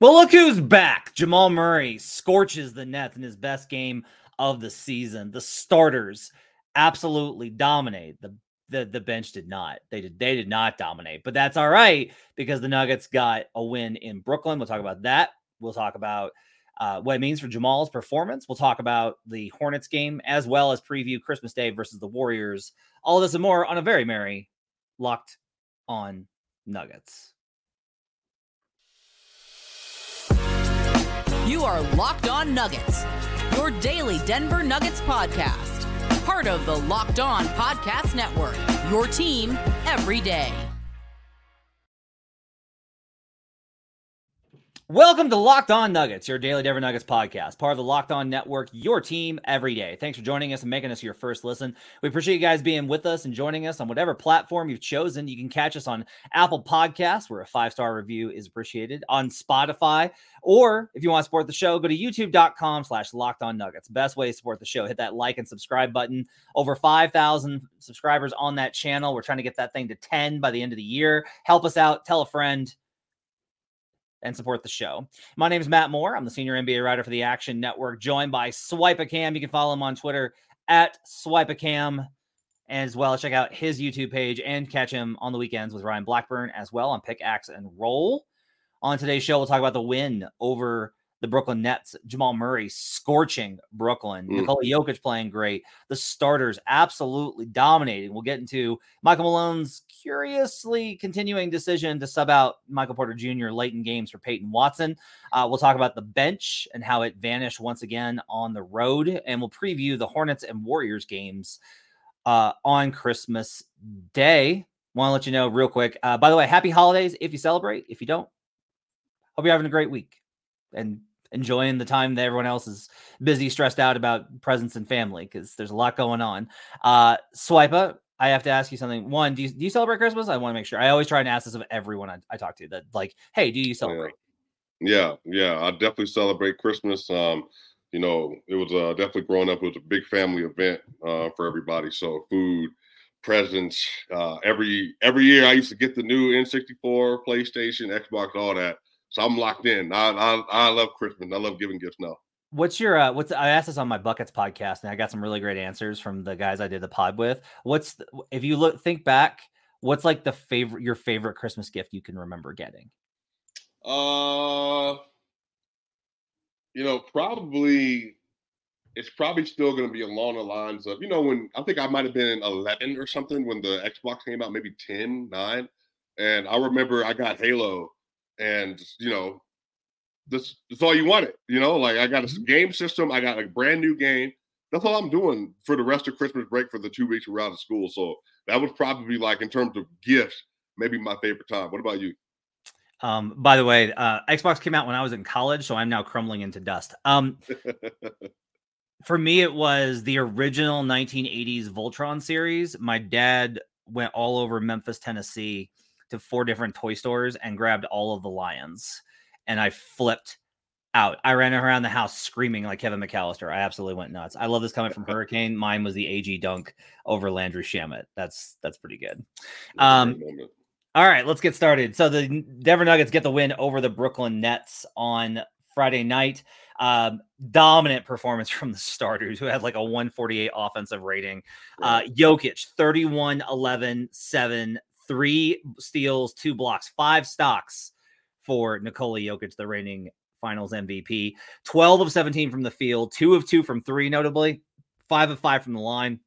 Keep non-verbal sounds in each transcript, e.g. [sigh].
Well, look who's back. Jamal Murray scorches the Nets in his best game of the season. The starters absolutely dominate. The the the bench did not. They did they did not dominate. But that's all right because the Nuggets got a win in Brooklyn. We'll talk about that. We'll talk about uh, what it means for Jamal's performance. We'll talk about the Hornets game as well as preview Christmas Day versus the Warriors. All this and more on a very merry locked on Nuggets. You are Locked On Nuggets, your daily Denver Nuggets podcast. Part of the Locked On Podcast Network, your team every day. Welcome to Locked On Nuggets, your daily Denver Nuggets podcast, part of the Locked On Network, your team every day. Thanks for joining us and making us your first listen. We appreciate you guys being with us and joining us on whatever platform you've chosen. You can catch us on Apple Podcasts, where a five star review is appreciated, on Spotify, or if you want to support the show, go to youtube.com slash locked on nuggets. Best way to support the show. Hit that like and subscribe button. Over 5,000 subscribers on that channel. We're trying to get that thing to 10 by the end of the year. Help us out. Tell a friend and support the show. My name is Matt Moore. I'm the senior NBA writer for the Action Network, joined by Swipa Cam. You can follow him on Twitter at Swipa Cam, as well check out his YouTube page and catch him on the weekends with Ryan Blackburn as well on Pickaxe and Roll. On today's show, we'll talk about the win over the Brooklyn Nets, Jamal Murray scorching Brooklyn, mm. Nikola Jokic playing great. The starters absolutely dominating. We'll get into Michael Malone's curiously continuing decision to sub out Michael Porter Jr. late in games for Peyton Watson. Uh, we'll talk about the bench and how it vanished once again on the road, and we'll preview the Hornets and Warriors games uh, on Christmas Day. Want to let you know real quick. Uh, by the way, happy holidays if you celebrate. If you don't, hope you're having a great week and enjoying the time that everyone else is busy, stressed out about presents and family because there's a lot going on. Uh, Swipa, I have to ask you something. One, do you, do you celebrate Christmas? I want to make sure. I always try and ask this of everyone I, I talk to that, like, hey, do you celebrate? Yeah, yeah, I definitely celebrate Christmas. Um, you know, it was uh, definitely growing up. It was a big family event uh, for everybody. So food, presents. Uh, every every year, I used to get the new N64, PlayStation, Xbox, all that. So I'm locked in. I I, I love Christmas. I love giving gifts now. What's your uh what's I asked this on my buckets podcast and I got some really great answers from the guys I did the pod with. What's the, if you look think back, what's like the favorite your favorite Christmas gift you can remember getting? Uh you know, probably it's probably still going to be along the lines of, you know, when I think I might have been 11 or something when the Xbox came out, maybe 10, 9. And I remember I got Halo and you know, this that's all you wanted. You know, like I got a mm-hmm. game system, I got a brand new game. That's all I'm doing for the rest of Christmas break for the two weeks we're out of school. So that was probably like in terms of gifts, maybe my favorite time. What about you? Um, by the way, uh, Xbox came out when I was in college, so I'm now crumbling into dust. Um, [laughs] for me, it was the original 1980s Voltron series. My dad went all over Memphis, Tennessee, to four different toy stores and grabbed all of the lions. And I flipped out. I ran around the house screaming like Kevin McCallister. I absolutely went nuts. I love this comment from [laughs] Hurricane. Mine was the AG dunk over Landry Shamet. That's that's pretty good. Um, all right, let's get started. So the Denver Nuggets get the win over the Brooklyn Nets on Friday night. Um, dominant performance [laughs] from the starters who had like a 148 offensive rating. Uh, Jokic 31 11 7 three steals, two blocks, five stocks for Nikola Jokic, the reigning finals MVP. 12 of 17 from the field, two of two from three, notably, five of five from the line.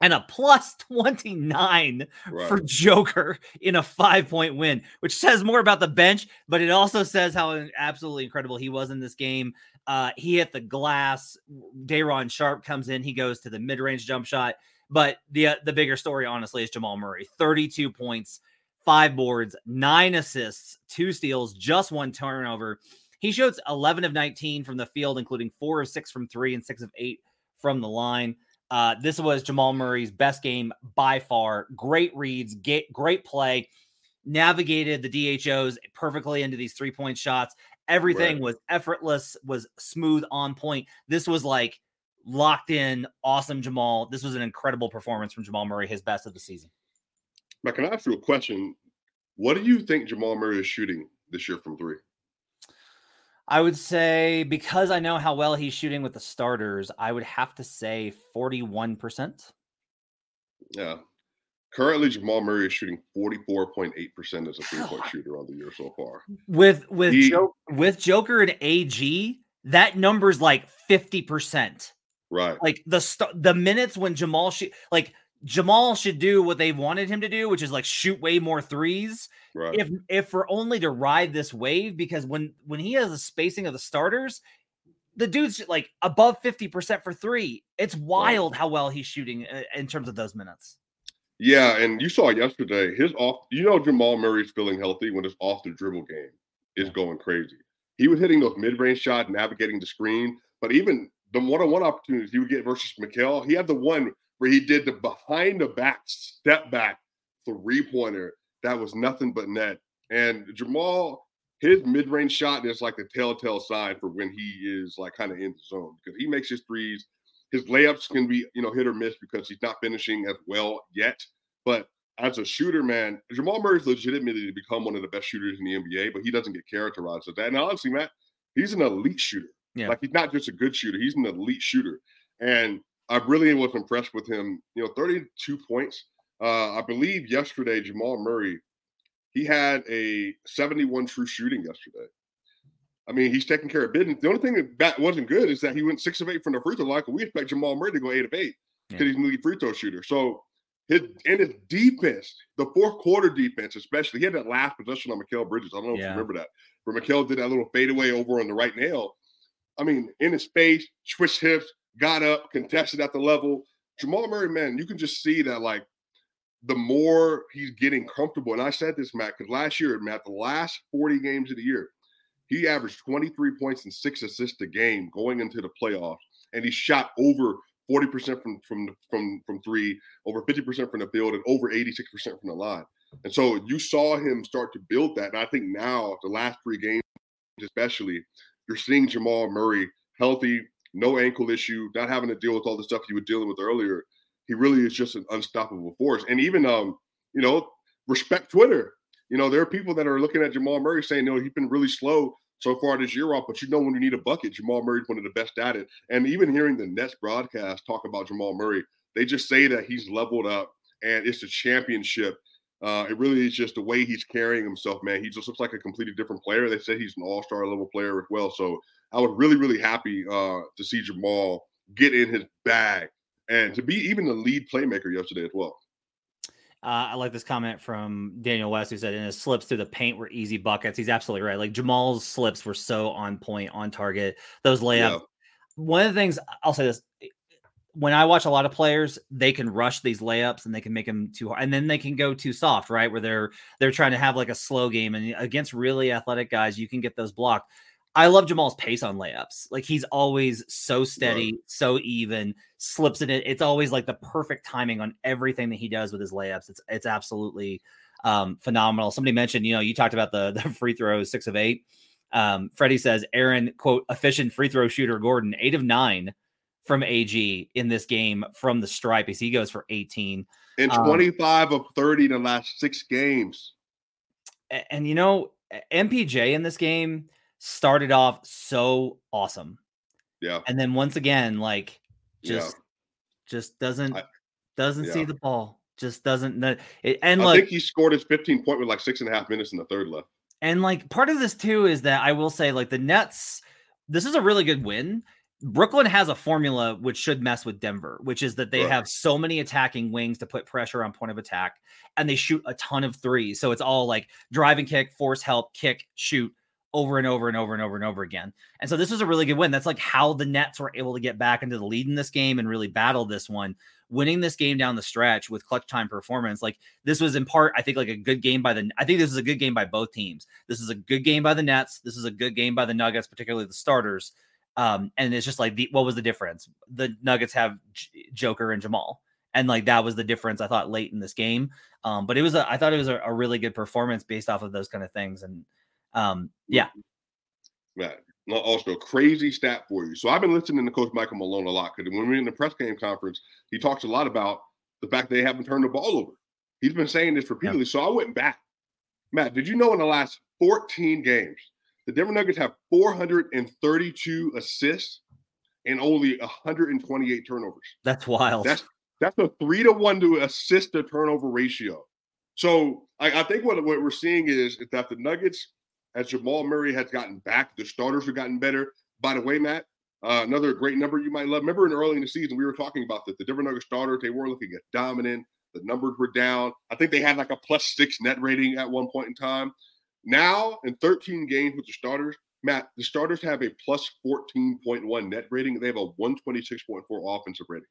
And a plus 29 right. for Joker in a five point win, which says more about the bench, but it also says how absolutely incredible he was in this game. Uh, he hit the glass. Day'Ron Sharpe comes in. He goes to the mid range jump shot. But the uh, the bigger story, honestly, is Jamal Murray. 32 points, five boards, nine assists, two steals, just one turnover. He shoots 11 of 19 from the field, including four of six from three and six of eight from the line. Uh, this was Jamal Murray's best game by far. Great reads, get, great play, navigated the DHOs perfectly into these three point shots. Everything right. was effortless, was smooth, on point. This was like locked in, awesome Jamal. This was an incredible performance from Jamal Murray, his best of the season. Now, can I ask you a question? What do you think Jamal Murray is shooting this year from three? I would say because I know how well he's shooting with the starters, I would have to say 41%. Yeah. Currently, Jamal Murray is shooting 44.8% as a three-point shooter on the year so far. With with he, jo- with Joker and AG, that number's like 50%. Right. Like the st- the minutes when Jamal shoot like Jamal should do what they wanted him to do, which is like shoot way more threes. Right. If if for only to ride this wave, because when when he has the spacing of the starters, the dude's like above 50% for three. It's wild right. how well he's shooting uh, in terms of those minutes. Yeah, and you saw yesterday his off. You know Jamal Murray's feeling healthy when his off the dribble game is going crazy. He was hitting those mid range shots, navigating the screen, but even the one on one opportunities he would get versus Mikal, he had the one where he did the behind the back step back three pointer that was nothing but net. And Jamal, his mid range shot is like a telltale sign for when he is like kind of in the zone because he makes his threes. His layups can be, you know, hit or miss because he's not finishing as well yet. But as a shooter, man, Jamal Murray's legitimately to become one of the best shooters in the NBA, but he doesn't get characterized as that. And honestly, Matt, he's an elite shooter. Yeah. Like he's not just a good shooter, he's an elite shooter. And I really was impressed with him. You know, 32 points. Uh, I believe yesterday, Jamal Murray, he had a 71 true shooting yesterday. I mean, he's taking care of business. The only thing that wasn't good is that he went six of eight from the free throw line. We expect Jamal Murray to go eight of eight because yeah. he's an elite free throw shooter. So his and his defense, the fourth quarter defense, especially, he had that last possession on Mikal Bridges. I don't know yeah. if you remember that, where Mikal did that little fadeaway over on the right nail. I mean, in his face, switched hips, got up, contested at the level. Jamal Murray, man, you can just see that like the more he's getting comfortable. And I said this, Matt, because last year, Matt, the last 40 games of the year, he averaged 23 points and six assists a game going into the playoffs. And he shot over 40% from from from from three, over 50% from the field, and over 86% from the line. And so you saw him start to build that. And I think now, the last three games, especially, you're seeing Jamal Murray healthy, no ankle issue, not having to deal with all the stuff he was dealing with earlier. He really is just an unstoppable force. And even um, you know, respect Twitter. You know, there are people that are looking at Jamal Murray saying, no, he's been really slow so far this year off, but you know when you need a bucket, Jamal Murray's one of the best at it. And even hearing the Nets broadcast talk about Jamal Murray, they just say that he's leveled up and it's a championship. Uh, it really is just the way he's carrying himself, man. He just looks like a completely different player. They said he's an all-star level player as well. So I was really, really happy uh, to see Jamal get in his bag and to be even the lead playmaker yesterday as well. Uh, I like this comment from Daniel West, who said, "In his slips through the paint were easy buckets." He's absolutely right. Like Jamal's slips were so on point, on target. Those layups. Yeah. One of the things I'll say this: when I watch a lot of players, they can rush these layups and they can make them too hard, and then they can go too soft, right? Where they're they're trying to have like a slow game, and against really athletic guys, you can get those blocked. I love Jamal's pace on layups. Like he's always so steady, right. so even, slips in it. It's always like the perfect timing on everything that he does with his layups. It's it's absolutely um, phenomenal. Somebody mentioned, you know, you talked about the the [laughs] free throws, six of eight. Um, Freddie says Aaron quote efficient free throw shooter Gordon eight of nine from AG in this game from the stripe as he goes for 18 and um, 25 um, of 30 in the last six games. And, and you know, MPJ in this game started off so awesome. Yeah. And then once again, like just yeah. just doesn't I, doesn't yeah. see the ball. Just doesn't it, and I like, think he scored his 15 point with like six and a half minutes in the third left. And like part of this too is that I will say, like the Nets, this is a really good win. Brooklyn has a formula which should mess with Denver, which is that they right. have so many attacking wings to put pressure on point of attack and they shoot a ton of threes. So it's all like driving kick, force help, kick, shoot over and over and over and over and over again. And so this was a really good win. That's like how the Nets were able to get back into the lead in this game and really battle this one, winning this game down the stretch with clutch time performance. Like this was in part, I think, like a good game by the. I think this is a good game by both teams. This is a good game by the Nets. This is a good game by the Nuggets, particularly the starters. Um, and it's just like the what was the difference? The Nuggets have J- Joker and Jamal. And like that was the difference I thought late in this game. Um, but it was a, I thought it was a, a really good performance based off of those kind of things. And um, yeah. Right. Also, crazy stat for you. So I've been listening to Coach Michael Malone a lot because when we are in the press game conference, he talks a lot about the fact they haven't turned the ball over. He's been saying this repeatedly. Yeah. So I went back. Matt, did you know in the last 14 games The Denver Nuggets have 432 assists and only 128 turnovers. That's wild. That's that's a three to one to assist to turnover ratio. So I, I think what, what we're seeing is, is that the Nuggets, as Jamal Murray has gotten back, the starters have gotten better. By the way, Matt, uh, another great number you might love. Remember in early in the season, we were talking about that the Denver Nuggets starters, they were looking at dominant. The numbers were down. I think they had like a plus six net rating at one point in time. Now, in 13 games with the starters, Matt, the starters have a plus 14.1 net rating. They have a 126.4 offensive rating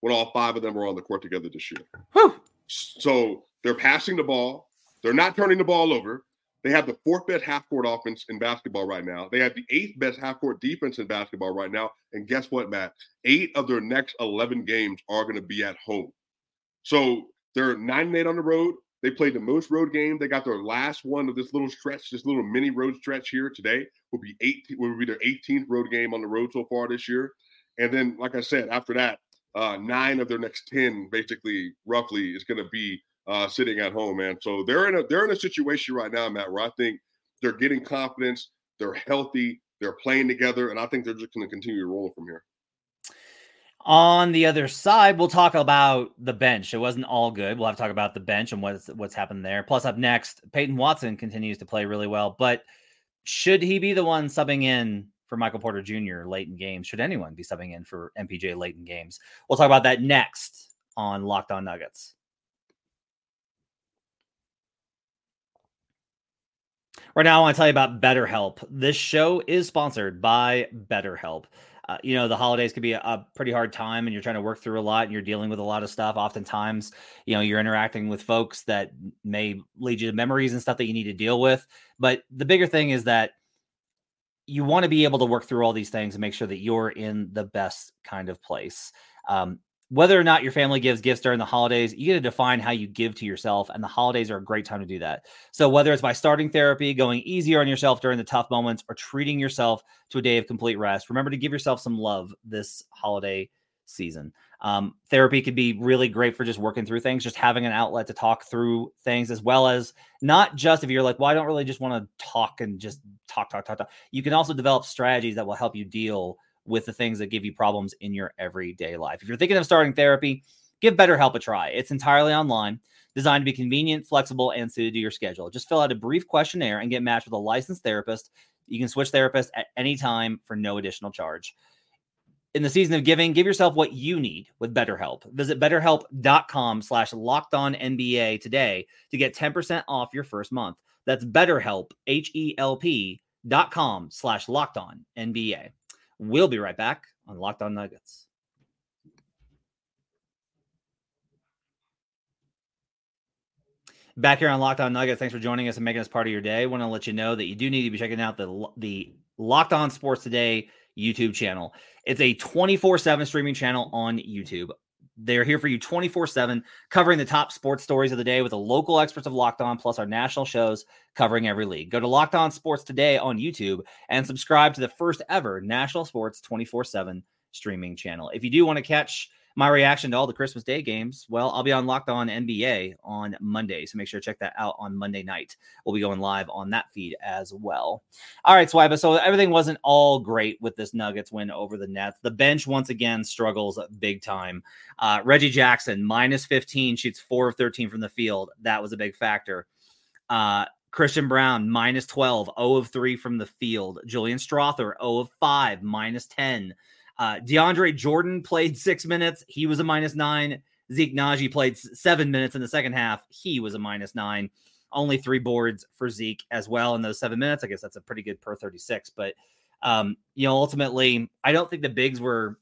when all five of them are on the court together this year. Whew. So they're passing the ball. They're not turning the ball over. They have the fourth best half court offense in basketball right now. They have the eighth best half court defense in basketball right now. And guess what, Matt? Eight of their next 11 games are going to be at home. So they're nine and eight on the road. They played the most road games. They got their last one of this little stretch, this little mini road stretch here today. Will be 18. Will be their 18th road game on the road so far this year. And then, like I said, after that, uh, nine of their next 10, basically, roughly, is going to be uh, sitting at home, man. So they're in a they're in a situation right now, Matt, where I think they're getting confidence, they're healthy, they're playing together, and I think they're just going to continue rolling from here. On the other side, we'll talk about the bench. It wasn't all good. We'll have to talk about the bench and what's what's happened there. Plus, up next, Peyton Watson continues to play really well, but should he be the one subbing in for Michael Porter Jr. late in games? Should anyone be subbing in for MPJ late in games? We'll talk about that next on Locked On Nuggets. Right now, I want to tell you about BetterHelp. This show is sponsored by BetterHelp. Uh, you know, the holidays could be a, a, pretty hard time and you're trying to work through a lot and you're dealing with a lot of stuff. Oftentimes, you know, you're interacting with folks that may lead you to memories and stuff that you need to deal with. But the bigger thing is that you want to be able to work through all these things and make sure that you're in the best kind of place. Um, whether or not your family gives gifts during the holidays, you get to define how you give to yourself, and the holidays are a great time to do that. So, whether it's by starting therapy, going easier on yourself during the tough moments, or treating yourself to a day of complete rest, remember to give yourself some love this holiday season. Um, therapy could be really great for just working through things, just having an outlet to talk through things, as well as not just if you're like, well, I don't really just want to talk and just talk, talk, talk, talk. You can also develop strategies that will help you deal with the things that give you problems in your everyday life. If you're thinking of starting therapy, give BetterHelp a try. It's entirely online, designed to be convenient, flexible, and suited to your schedule. Just fill out a brief questionnaire and get matched with a licensed therapist. You can switch therapists at any time for no additional charge. In the season of giving, give yourself what you need with BetterHelp. Visit betterhelp.com slash locked on NBA today to get 10% off your first month. That's betterhelp, H-E-L-P dot com slash locked on NBA. We'll be right back on Locked On Nuggets. Back here on Locked On Nuggets. Thanks for joining us and making us part of your day. Want to let you know that you do need to be checking out the the Locked On Sports Today YouTube channel. It's a 24/7 streaming channel on YouTube. They're here for you 24 7, covering the top sports stories of the day with the local experts of Locked On, plus our national shows covering every league. Go to Locked On Sports today on YouTube and subscribe to the first ever national sports 24 7 streaming channel. If you do want to catch my reaction to all the Christmas Day games, well, I'll be on Locked On NBA on Monday. So make sure to check that out on Monday night. We'll be going live on that feed as well. All right, Swipe. So everything wasn't all great with this Nuggets win over the Nets. The bench once again struggles big time. Uh, Reggie Jackson, minus 15, shoots four of 13 from the field. That was a big factor. Uh, Christian Braun, minus 12, 0 of 3 from the field. Julian Strawther, 0 of 5, minus 10. Uh, DeAndre Jordan played six minutes. He was a minus nine. Zeke Nnaji played seven minutes in the second half. He was a minus nine. Only three boards for Zeke as well in those seven minutes. I guess that's a pretty good per 36. But, um, you know, ultimately, I don't think the bigs were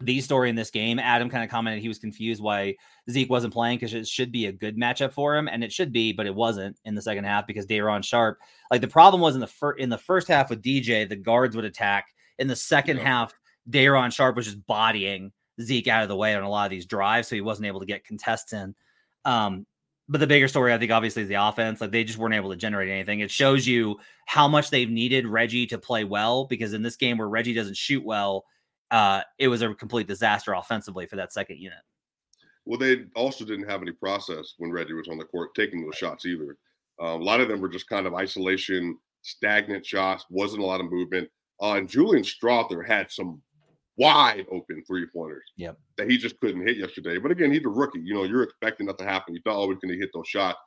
the story in this game. Adam kind of commented he was confused why Zeke wasn't playing because it should be a good matchup for him, and it should be, but it wasn't in the second half because Day'Ron Sharpe. Like the problem was in the first in the first half with DJ, the guards would attack. In the second yeah. half, Day'Ron Sharpe was just bodying Zeke out of the way on a lot of these drives, so he wasn't able to get contests in. Um, but the bigger story, I think, obviously, is the offense. Like they just weren't able to generate anything. It shows you how much they've needed Reggie to play well because in this game where Reggie doesn't shoot well, uh, it was a complete disaster offensively for that second unit. Well, they also didn't have any process when Reggie was on the court taking those shots either. Uh, a lot of them were just kind of isolation stagnant shots, wasn't a lot of movement. Uh, and Julian Strawther had some wide open three pointers yep. that he just couldn't hit yesterday. But again, he's a rookie. You know, you're expecting that to happen. You thought, oh, he's going to hit those shots.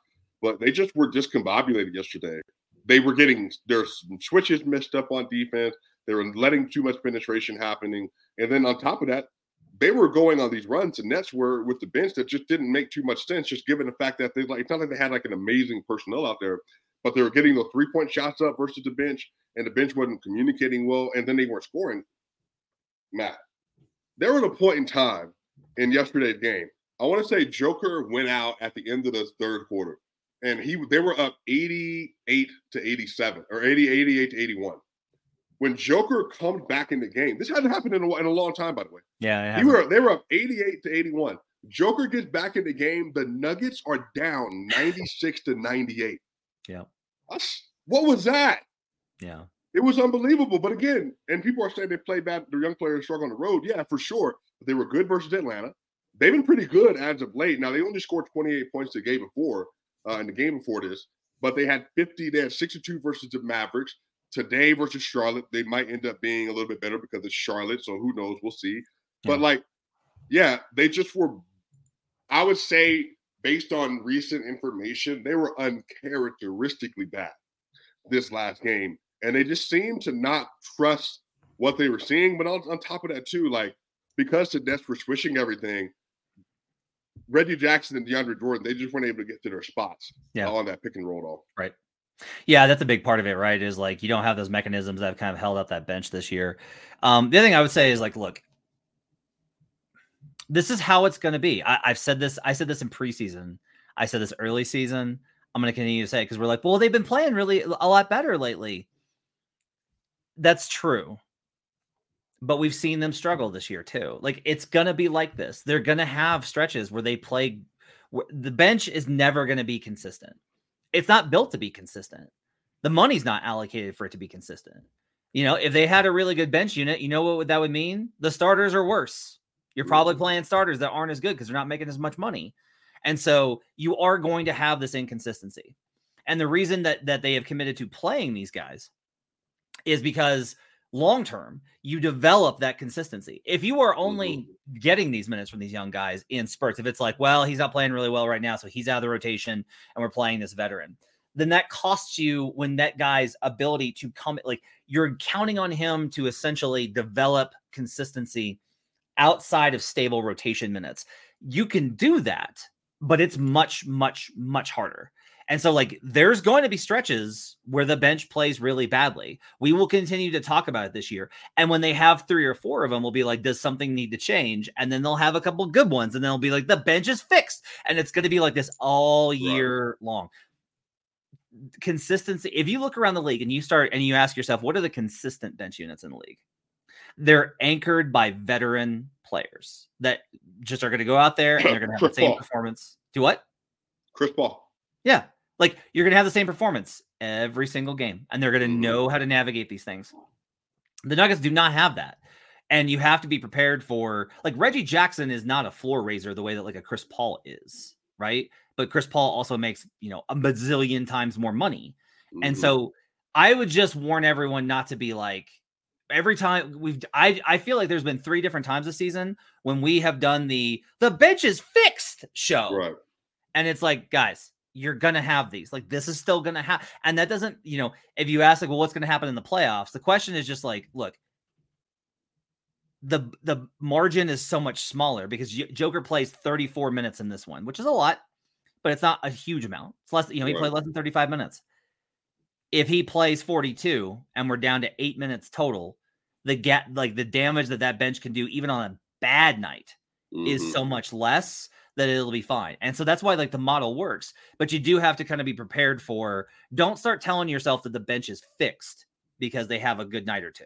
But they just were discombobulated yesterday. They were getting their switches messed up on defense. They were letting too much penetration happening. And then on top of that, they were going on these runs, and that's where with the bench that just didn't make too much sense, just given the fact that they like it's not like they had like an amazing personnel out there, but they were getting those three point shots up versus the bench, and the bench wasn't communicating well, and then they weren't scoring. Matt, there was a point in time in yesterday's game. I want to say Joker went out at the end of the third quarter, and he they were up 88 to 87 or 80, 88 to 81 when Joker comes back in the game, this hasn't happened in a, in a long time, by the way. Yeah, he were they were up 88 to 81. Joker gets back in the game. The Nuggets are down 96 to 98. Yeah. That's, what was that? Yeah. It was unbelievable. But again, and people are saying they play bad, their young players struggle on the road. Yeah, for sure. But they were good versus Atlanta. They've been pretty good as of late. Now, they only scored 28 points the game before, uh, in the game before this, but they had 50, they had 62 versus the Mavericks today versus Charlotte, they might end up being a little bit better because it's Charlotte. So who knows? We'll see. But like, yeah, they just were. I would say, based on recent information, they were uncharacteristically bad this last game, and they just seemed to not trust what they were seeing. But on, on top of that, too, like because the Nets were switching everything, Reggie Jackson and DeAndre Jordan, they just weren't able to get to their spots yeah. on that pick and roll at all. Right. Yeah, that's a big part of it, right? Is like you don't have those mechanisms that have kind of held up that bench this year. Um, the other thing I would say is like, look, this is how it's going to be. I, have said this. I said this in preseason. I said this early season. I'm going to continue to say it because we're like, well, they've been playing really a lot better lately. That's true, but we've seen them struggle this year too. Like it's going to be like this. They're going to have stretches where they play. Where the bench is never going to be consistent it's not built to be consistent. The money's not allocated for it to be consistent. You know, if they had a really good bench unit, you know what that would mean? The starters are worse. You're probably mm-hmm. playing starters that aren't as good because they're not making as much money. And so you are going to have this inconsistency. And the reason that that they have committed to playing these guys is because long term, you develop that consistency. If you are only mm-hmm. getting these minutes from these young guys in spurts, if it's like, well, he's not playing really well right now, so he's out of the rotation and we're playing this veteran, then that costs you when that guy's ability to come, like you're counting on him to essentially develop consistency outside of stable rotation minutes. You can do that, but it's much, much, much harder. And so, like, there's going to be stretches where the bench plays really badly. We will continue to talk about it this year. And when they have three or four of them, we'll be like, does something need to change? And then they'll have a couple good ones. And then they'll be like, the bench is fixed. And it's going to be like this all year right. long. Consistency. If you look around the league and you start and you ask yourself, what are the consistent bench units in the league? They're anchored by veteran players that just are going to go out there and they're going to have the same Paul. performance. Do what? Chris Paul. Yeah, like you're going to have the same performance every single game, and they're going to Mm-hmm. know how to navigate these things. The Nuggets do not have that. And you have to be prepared for like Reggie Jackson is not a floor raiser the way that like a Chris Paul is, right? But Chris Paul also makes, you know, a bazillion times more money. And Mhm. so I would just warn everyone not to be like every time we've I I feel like there's been three different times this season when we have done the the bench is fixed show. right. And it's like, guys, you're gonna have these. Like this is still gonna happen. And that doesn't, you know, if you ask like, well, what's gonna happen in the playoffs? The question is just like, look, the the margin is so much smaller because Joker plays 34 minutes in this one, which is a lot, but it's not a huge amount. It's less, you know, he Right. played less than 35 minutes. If he plays 42 and we're down to eight minutes total, the gap, like the damage that that bench can do, even on a bad night, is Mhm. so much less that it'll be fine. And so that's why like the model works. But you do have to kind of be prepared for don't start telling yourself that the bench is fixed because they have a good night or two.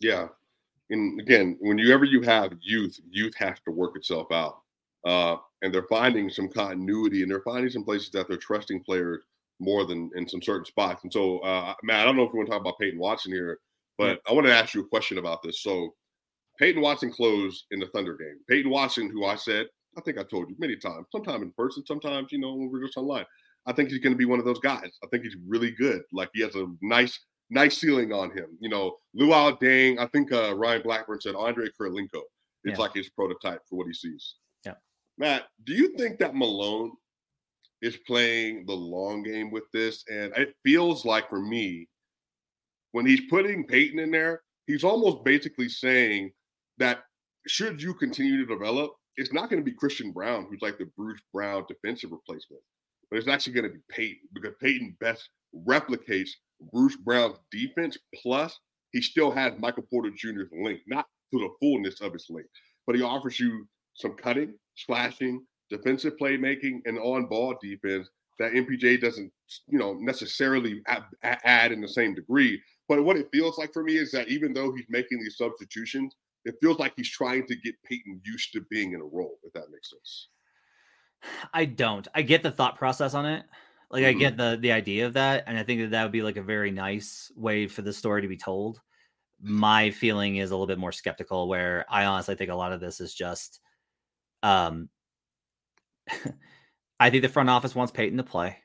Yeah. And again, whenever you have youth, youth has to work itself out. Uh, and they're finding some continuity and they're finding some places that they're trusting players more than in some certain spots. And so, uh, man, I don't know if we want to talk about Peyton Watson here, but I want to ask you a question about this. So, Peyton Watson closed in the Thunder game. Peyton Watson, who I said, I think I told you many times, sometimes in person, sometimes, you know, when we're just online. I think he's going to be one of those guys. I think he's really good. Like he has a nice, nice ceiling on him. You know, Luol Deng. I think uh, Ryan Blackburn said Andre Kirilenko. It's yeah. like his prototype for what he sees. Yeah. Matt, do you think that Malone is playing the long game with this? And it feels like for me, when he's putting Peyton in there, he's almost basically saying that should you continue to develop, it's not going to be Christian Braun, who's like the Bruce Brown defensive replacement, but it's actually going to be Peyton because Peyton best replicates Bruce Brown's defense. Plus, he still has Michael Porter Jr.'s length, not to the fullness of his length, but he offers you some cutting, slashing, defensive playmaking, and on-ball defense that MPJ doesn't, you know, necessarily add in the same degree. But what it feels like for me is that even though he's making these substitutions, it feels like he's trying to get Peyton used to being in a role, if that makes sense. I don't. I get the thought process on it. Like mm-hmm. I get the the idea of that, and I think that that would be like a very nice way for the story to be told. My feeling is a little bit more skeptical, where I honestly think a lot of this is just, um, [laughs] I think the front office wants Peyton to play,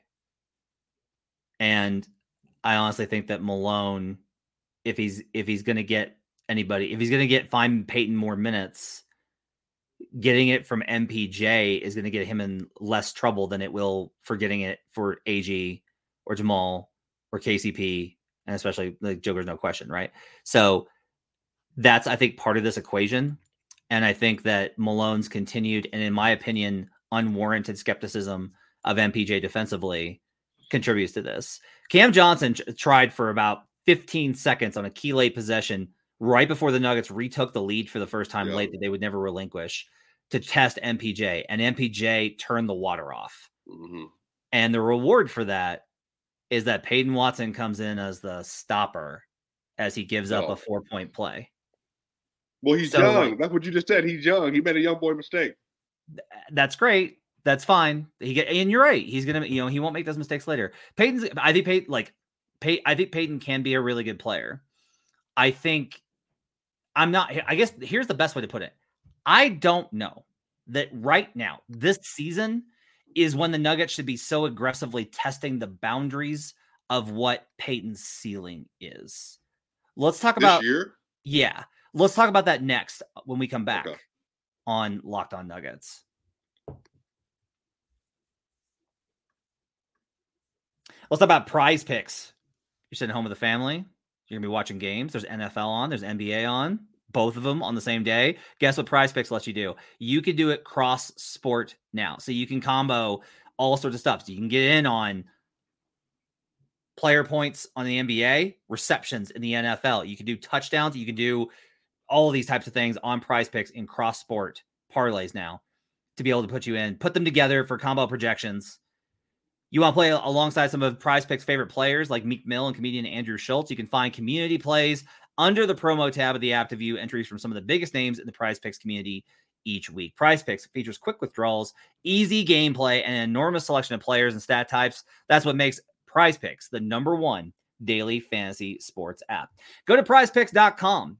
and I honestly think that Malone, if he's if he's going to get anybody. If he's going to get find Peyton more minutes, getting it from MPJ is going to get him in less trouble than it will for getting it for AG or Jamal or KCP, and especially like Joker's no question, right? So that's I think part of this equation, and I think that Malone's continued and, in my opinion, unwarranted skepticism of MPJ defensively contributes to this. Cam Johnson tried for about 15 seconds on a key late possession right before the Nuggets retook the lead for the first time late that they would never relinquish to test MPJ, and MPJ turned the water off. Mm-hmm. And the reward for that is that Peyton Watson comes in as the stopper as he gives oh. up a four point play. Well, he's so, young. That's what you just said. He's young. He made a young boy mistake. That's great. That's fine. He get and you're right. He's gonna, you know, he won't make those mistakes later. Peyton's I think Peyton like Pey, I think Peyton can be a really good player. I think I'm not, I guess here's the best way to put it. I don't know that right now, this season is when the Nuggets should be so aggressively testing the boundaries of what Peyton's ceiling is. Let's talk this about year. Yeah. Let's talk about that next uh, when we come back okay. on Locked On Nuggets. Let's talk about prize picks. You're sitting home with the family. You're gonna be watching games. There's NFL on. There's NBA on. Both of them on the same day. Guess what Prize Picks lets you do? You can do it cross sport now, so you can combo all sorts of stuff. So you can get in on player points on the NBA, receptions in the NFL. You can do touchdowns. You can do all these types of things on Prize Picks in cross sport parlays now to be able to put you in, put them together for combo projections you want to play alongside some of Prize Picks' favorite players like Meek Mill and comedian Andrew Schulz. You can find community plays under the promo tab of the app to view entries from some of the biggest names in the Prize Picks community each week. Prize Picks features quick withdrawals, easy gameplay, and an enormous selection of players and stat types. That's what makes Prize Picks the number one daily fantasy sports app. Go to prizepicks.com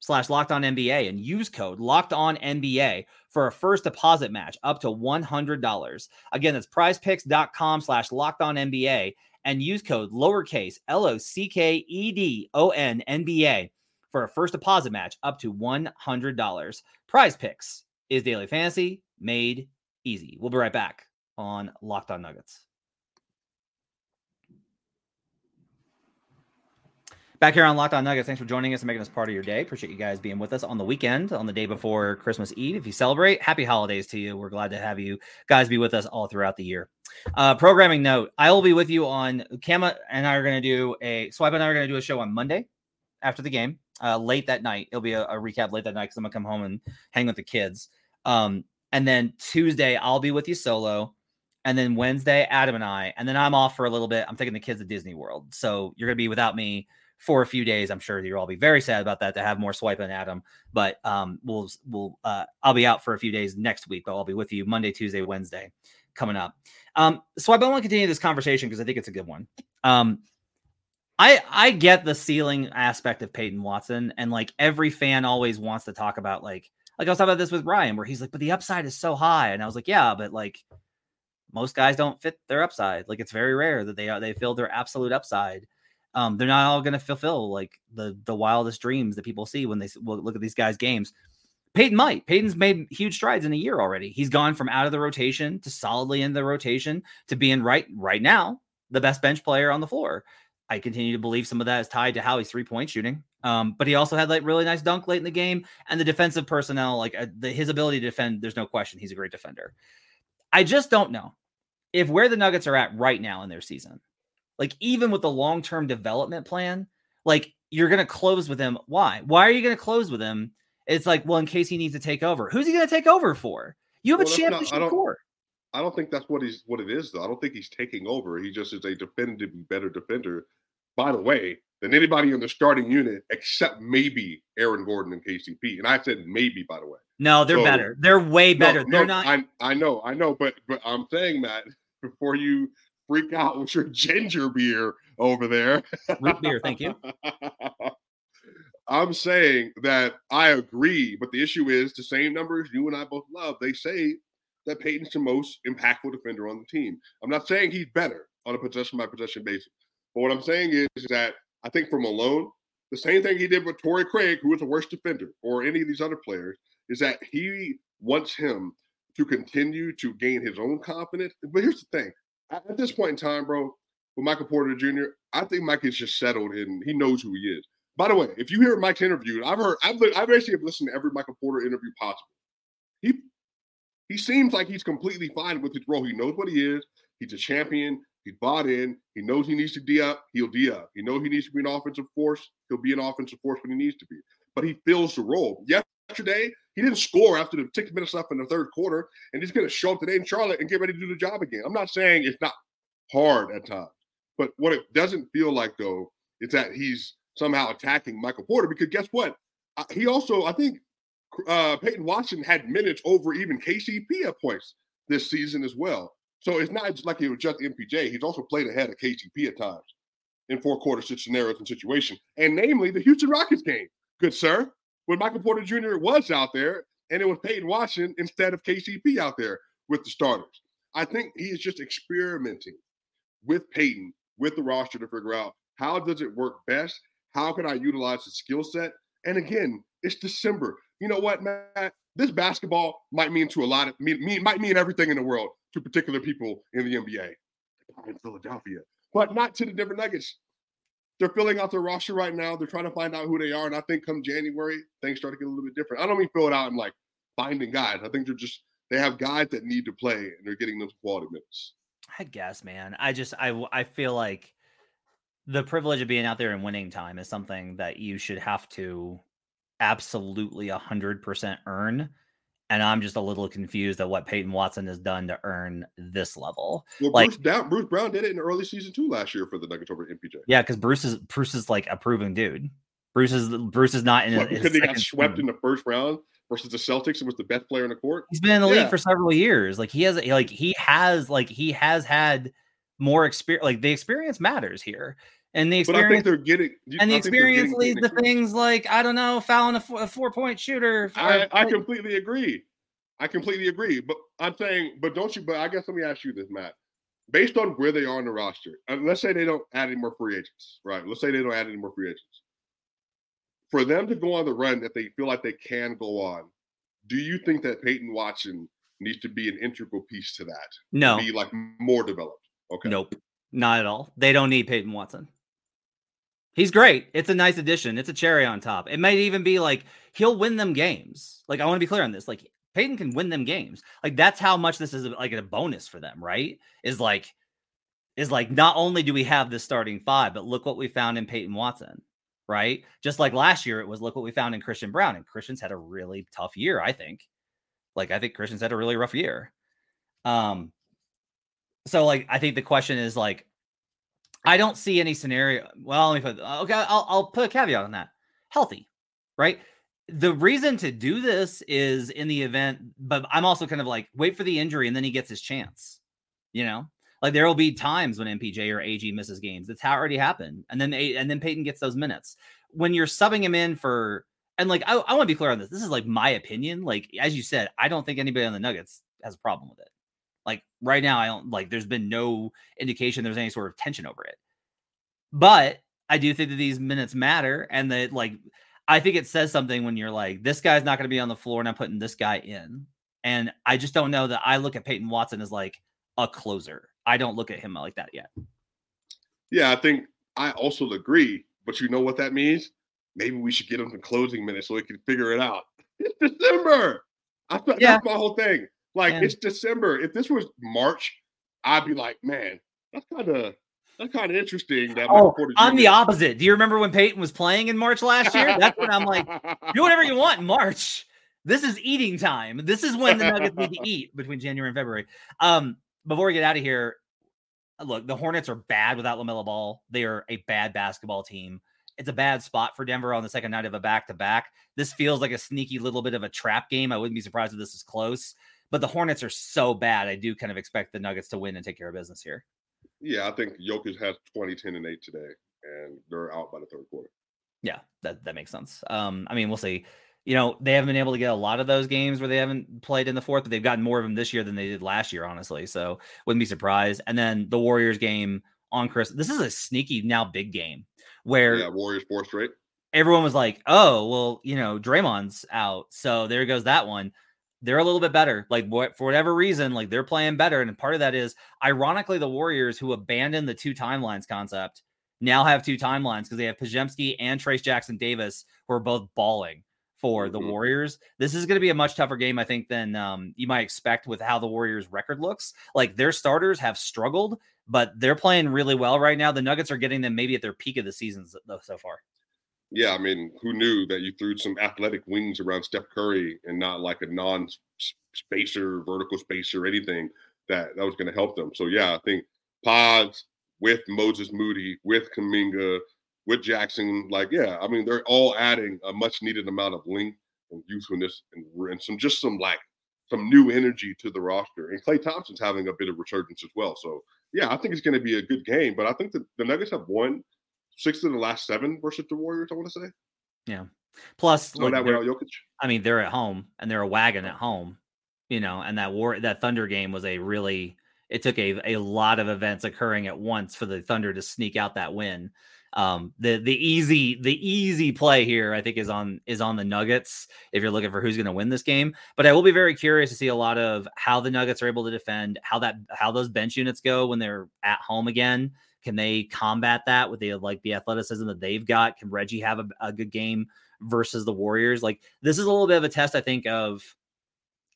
slash locked on NBA and use code locked on NBA for a first deposit match up to $100. Again, that's prizepicks.com slash locked on NBA and use code lowercase L O C K E D O N NBA for a first deposit match up to $100. Prize Picks is daily fantasy made easy. We'll be right back on Locked on Nuggets. Back here on Locked On Nuggets, thanks for joining us and making us part of your day. Appreciate you guys being with us on the weekend, on the day before Christmas Eve. If you celebrate, happy holidays to you. We're glad to have you guys be with us all throughout the year. Uh, programming note: I will be with you on Kama and I are going to do a Swipe and I are going to do a show on Monday after the game, uh, late that night. It'll be a, a recap late that night because I'm gonna come home and hang with the kids. Um, and then Tuesday I'll be with you solo and then Wednesday, Adam and I, and then I'm off for a little bit. I'm taking the kids to Disney World, so you're gonna be without me for a few days. I'm sure you'll all be very sad about that to have more swipe on Adam. But um, we'll we'll uh, I'll be out for a few days next week, but I'll be with you Monday, Tuesday, Wednesday coming up. Um, so I want to continue this conversation because I think it's a good one. Um, I I get the ceiling aspect of Peyton Watson, and like every fan always wants to talk about like like I was talking about this with Ryan, where he's like, but the upside is so high, and I was like, yeah, but like most guys don't fit their upside. Like it's very rare that they are they feel their absolute upside. Um, they're not all going to fulfill like the the wildest dreams that people see when they look at these guys' games. Peyton might. Peyton's made huge strides in a year already. He's gone from out of the rotation to solidly in the rotation to being right right now the best bench player on the floor. I continue to believe some of that is tied to how he's three point shooting. Um, but he also had like really nice dunk late in the game, and the defensive personnel, like uh, the, his ability to defend. There's no question he's a great defender. I just don't know if where the Nuggets are at right now in their season, like even with the long term development plan, like you're going to close with him. Why? Why are you going to close with him? It's like, well, in case he needs to take over, who's he going to take over for? You have well, a championship not, core. I don't think that's what he's what it is though. I don't think he's taking over. He just is a definitively better defender. By the way, than anybody in the starting unit except maybe Aaron Gordon and KCP. And I said maybe, by the way. No, they're so, better. They're way better. No, they're no, not. I, I know, I know, but but I'm saying that [laughs] before you freak out with your ginger beer over there. Root beer, thank you. [laughs] I'm saying that I agree, but the issue is the same numbers you and I both love. They say that Peyton's the most impactful defender on the team. I'm not saying he's better on a possession by possession basis, but what I'm saying is, is that I think for Malone, the same thing he did with Torrey Craig, who was the worst defender, or any of these other players, is that he wants him to continue to gain his own confidence. But here's the thing: at this point in time, bro, with Michael Porter Jr., I think Mike is just settled and he knows who he is. By the way, if you hear Mike's interview, I've heard, I've, I've actually listened to every Michael Porter interview possible. He he seems like he's completely fine with his role. He knows what he is. He's a champion. He's bought in. He knows he needs to D up. He'll D up. He knows he needs to be an offensive force. He'll be an offensive force when he needs to be. But he fills the role. Yesterday, he didn't score after the six minutes left in the third quarter, and he's going to show up today in Charlotte and get ready to do the job again. I'm not saying it's not hard at times, but what it doesn't feel like though is that he's somehow attacking Michael Porter because guess what? He also, I think, uh, Peyton Watson had minutes over even KCP at points this season as well. So it's not just like he was just MPJ. He's also played ahead of KCP at times in four quarter scenarios and situations, and namely the Houston Rockets game. Good sir, when Michael Porter Jr. was out there, and it was Peyton Watson instead of KCP out there with the starters. I think he is just experimenting with Peyton, with the roster to figure out how does it work best? How can I utilize the skill set? And again, it's December. You know what, Matt? This basketball might mean to a lot of mean, might mean everything in the world to particular people in the NBA in Philadelphia, but not to the Denver Nuggets. They're filling out their roster right now. They're trying to find out who they are. And I think come January, things start to get a little bit different. I don't mean fill it out and like finding guys. I think they're just, they have guys that need to play and they're getting those quality minutes. I guess, man. I just, I, I feel like the privilege of being out there and winning time is something that you should have to absolutely 100% earn and I'm just a little confused at what Peyton Watson has done to earn this level. Well, like, Bruce, Down, Bruce Brown did it in early season two last year for the Nuggets over MPJ. Yeah, because Bruce is Bruce is like a proven dude. Bruce is Bruce is not in what, because he got swept in the first round versus the Celtics and was the best player in the court. He's been in the yeah. league for several years. Like he has like he has like he has had more experience. Like the experience matters here. And the experience, but I think they're getting, and the experience leads to things like I don't know, fouling a, four, a four point shooter. I, I completely agree. I completely agree. But I'm saying, but don't you? But I guess let me ask you this, Matt. Based on where they are in the roster, and let's say they don't add any more free agents, right? Let's say they don't add any more free agents. For them to go on the run that they feel like they can go on, do you think that Peyton Watson needs to be an integral piece to that? No. To be like more developed. Okay. Nope. Not at all. They don't need Peyton Watson. He's great. It's a nice addition. It's a cherry on top. It might even be like he'll win them games. Like I want to be clear on this. Like Peyton can win them games. Like that's how much this is like a bonus for them, right? Is like is like not only do we have this starting five, but look what we found in Peyton Watson, right? Just like last year, it was look what we found in Christian Braun. And Christian's had a really tough year, I think. Like I think Christian's had a really rough year. Um, so like I think the question is like I don't see any scenario. Well, let me put uh, okay. I'll, I'll put a caveat on that. Healthy, right? The reason to do this is in the event, but I'm also kind of like wait for the injury and then he gets his chance. You know, like there will be times when MPJ or AG misses games. That's how it already happened, and then and then Peyton gets those minutes. When you're subbing him in for, and like I, I want to be clear on this. This is like my opinion. Like as you said, I don't think anybody on the Nuggets has a problem with it. Like right now, I don't like. There's been no indication there's any sort of tension over it. But I do think that these minutes matter, and that like I think it says something when you're like, this guy's not going to be on the floor, and I'm putting this guy in. And I just don't know that I look at Peyton Watson as like a closer. I don't look at him like that yet. Yeah, I think I also agree. But you know what that means? Maybe we should get him some closing minutes so he can figure it out. [laughs] It's December. I thought yeah. that's my whole thing. Like it's December. If this was March, I'd be like, man, that's kind of that's kind of interesting. That oh, I'm the opposite. Do you remember when Peyton was playing in March last year? That's when I'm like, do whatever you want in March. This is eating time. This is when the Nuggets need to [laughs] eat between January and February. Um, before we get out of here, look, the Hornets are bad without LaMelo Ball. They are a bad basketball team. It's a bad spot for Denver on the second night of a back to back. This feels like a sneaky little bit of a trap game. I wouldn't be surprised if this is close, but the Hornets are so bad. I do kind of expect the Nuggets to win and take care of business here. Yeah, I think Jokic has 20, 10, and 8 today, and they're out by the third quarter. Yeah, that, that makes sense. Um, I mean, we'll see you know, they haven't been able to get a lot of those games where they haven't played in the fourth, but they've gotten more of them this year than they did last year, honestly. So wouldn't be surprised. And then the Warriors game on Chris. This is a sneaky now big game where yeah, Warriors four straight. Everyone was like, "Oh, well, you know, Draymond's out, so there goes that one." They're a little bit better, like what for whatever reason, like they're playing better, and part of that is, ironically, the Warriors who abandoned the two timelines concept now have two timelines because they have Podziemski and Trayce Jackson Davis who are both balling for the mm-hmm. Warriors. This is going to be a much tougher game, I think, than um, you might expect with how the Warriors' record looks. Like their starters have struggled, but they're playing really well right now. The Nuggets are getting them maybe at their peak of the season so far. Yeah, I mean, who knew that you threw some athletic wings around Steph Curry and not like a non-spacer, vertical spacer, anything that that was going to help them. So yeah, I think Pods with Moses Moody, with Kuminga, with Jackson, like, yeah, I mean, they're all adding a much needed amount of length and youthfulness and, and some just some like some new energy to the roster. And Klay Thompson's having a bit of resurgence as well. So yeah, I think it's going to be a good game. But I think that the Nuggets have won six of the last seven versus the Warriors. I want to say. Yeah. Plus, so that without Jokic. I mean, they're at home and they're a wagon at home. You know, and that war that Thunder game was a really it took a, a lot of events occurring at once for the Thunder to sneak out that win. Um, the the easy the easy play here, I think, is on is on the Nuggets if you're looking for who's going to win this game. But I will be very curious to see a lot of how the Nuggets are able to defend, how that how those bench units go when they're at home again. Can they combat that with the like the athleticism that they've got? Can Reggie have a, a good game versus the Warriors? Like this is a little bit of a test, I think, of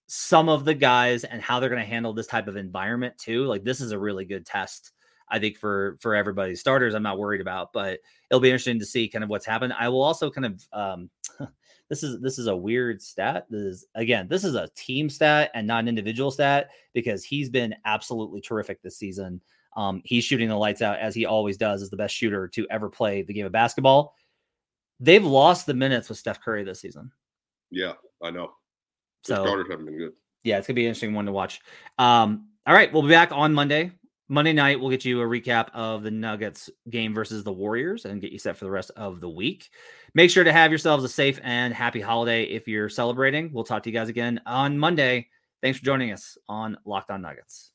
some of the guys and how they're going to handle this type of environment too. Like this is a really good test I think for for everybody starters, I'm not worried about, but it'll be interesting to see kind of what's happened. I will also kind of um, [laughs] this is this is a weird stat. This is again, this is a team stat and not an individual stat because he's been absolutely terrific this season. Um, he's shooting the lights out as he always does, as the best shooter to ever play the game of basketball. They've lost the minutes with Steph Curry this season. Yeah, I know. The so starters haven't been good. Yeah, it's gonna be an interesting one to watch. Um, all right, we'll be back on Monday Monday night, we'll get you a recap of the Nuggets game versus the Warriors and get you set for the rest of the week. Make sure to have yourselves a safe and happy holiday if you're celebrating. We'll talk to you guys again on Monday. Thanks for joining us on Locked On Nuggets.